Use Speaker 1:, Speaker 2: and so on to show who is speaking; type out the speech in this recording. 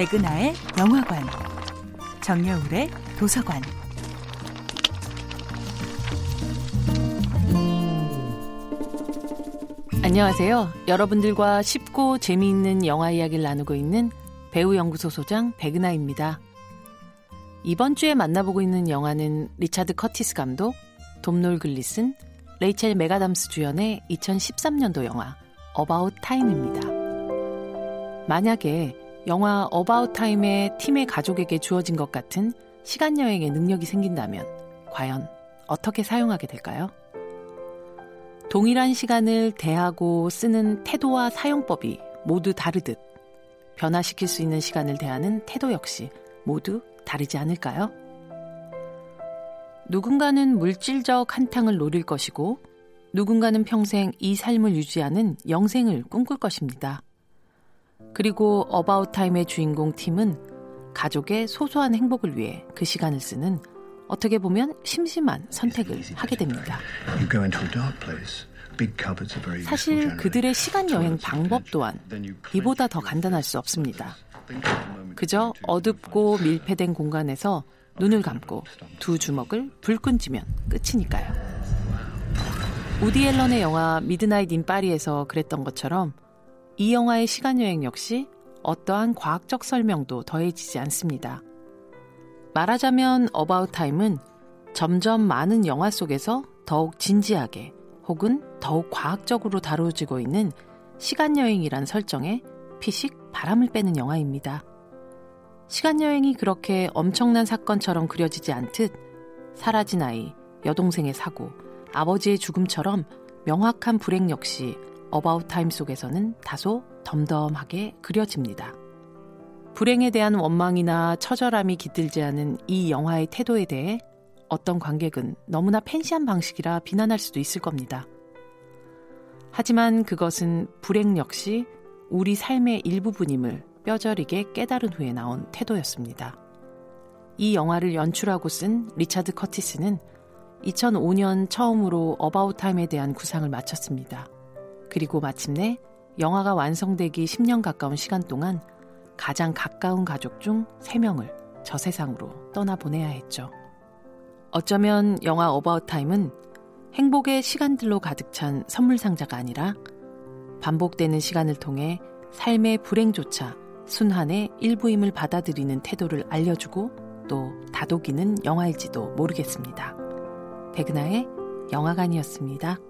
Speaker 1: 백은하의 영화관, 정여울의 도서관.
Speaker 2: 안녕하세요. 여러분들과 쉽고 재미있는 영화 이야기를 나누고 있는 배우연구소 소장 백은하입니다. 이번 주에 만나보고 있는 영화는 리차드 커티스 감독, 돔놀 글리슨, 레이첼 맥아담스 주연의 2013년도 영화 어바웃 타임입니다. 만약에 영화 어바웃 타임의 팀의 가족에게 주어진 것 같은 시간 여행의 능력이 생긴다면 과연 어떻게 사용하게 될까요? 동일한 시간을 대하고 쓰는 태도와 사용법이 모두 다르듯 변화시킬 수 있는 시간을 대하는 태도 역시 모두 다르지 않을까요? 누군가는 물질적 한탕을 노릴 것이고 누군가는 평생 이 삶을 유지하는 영생을 꿈꿀 것입니다. 그리고 어바웃 타임의 주인공 팀은 가족의 소소한 행복을 위해 그 시간을 쓰는 어떻게 보면 심심한 선택을 하게 됩니다. 사실 그들의 시간 여행 방법 또한 이보다 더 간단할 수 없습니다. 그저 어둡고 밀폐된 공간에서 눈을 감고 두 주먹을 불끈 쥐면 끝이니까요. 우디 앨런의 영화 미드나잇 인 파리에서 그랬던 것처럼 이 영화의 시간여행 역시 어떠한 과학적 설명도 더해지지 않습니다. 말하자면 어바웃 타임은 점점 많은 영화 속에서 더욱 진지하게 혹은 더욱 과학적으로 다뤄지고 있는 시간여행이란 설정에 피식 바람을 빼는 영화입니다. 시간여행이 그렇게 엄청난 사건처럼 그려지지 않듯 사라진 아이, 여동생의 사고, 아버지의 죽음처럼 명확한 불행 역시 어바웃 타임 속에서는 다소 덤덤하게 그려집니다. 불행에 대한 원망이나 처절함이 깃들지 않은 이 영화의 태도에 대해 어떤 관객은 너무나 fancy한 방식이라 비난할 수도 있을 겁니다. 하지만 그것은 불행 역시 우리 삶의 일부분임을 뼈저리게 깨달은 후에 나온 태도였습니다. 이 영화를 연출하고 쓴 리차드 커티스는 2005년 처음으로 어바웃 타임에 대한 구상을 마쳤습니다. 그리고 마침내 영화가 완성되기 10년 가까운 시간 동안 가장 가까운 가족 중 3명을 저 세상으로 떠나보내야 했죠. 어쩌면 영화 어바웃 타임은 행복의 시간들로 가득 찬 선물 상자가 아니라 반복되는 시간을 통해 삶의 불행조차 순환의 일부임을 받아들이는 태도를 알려주고 또 다독이는 영화일지도 모르겠습니다. 백은하의 영화관이었습니다.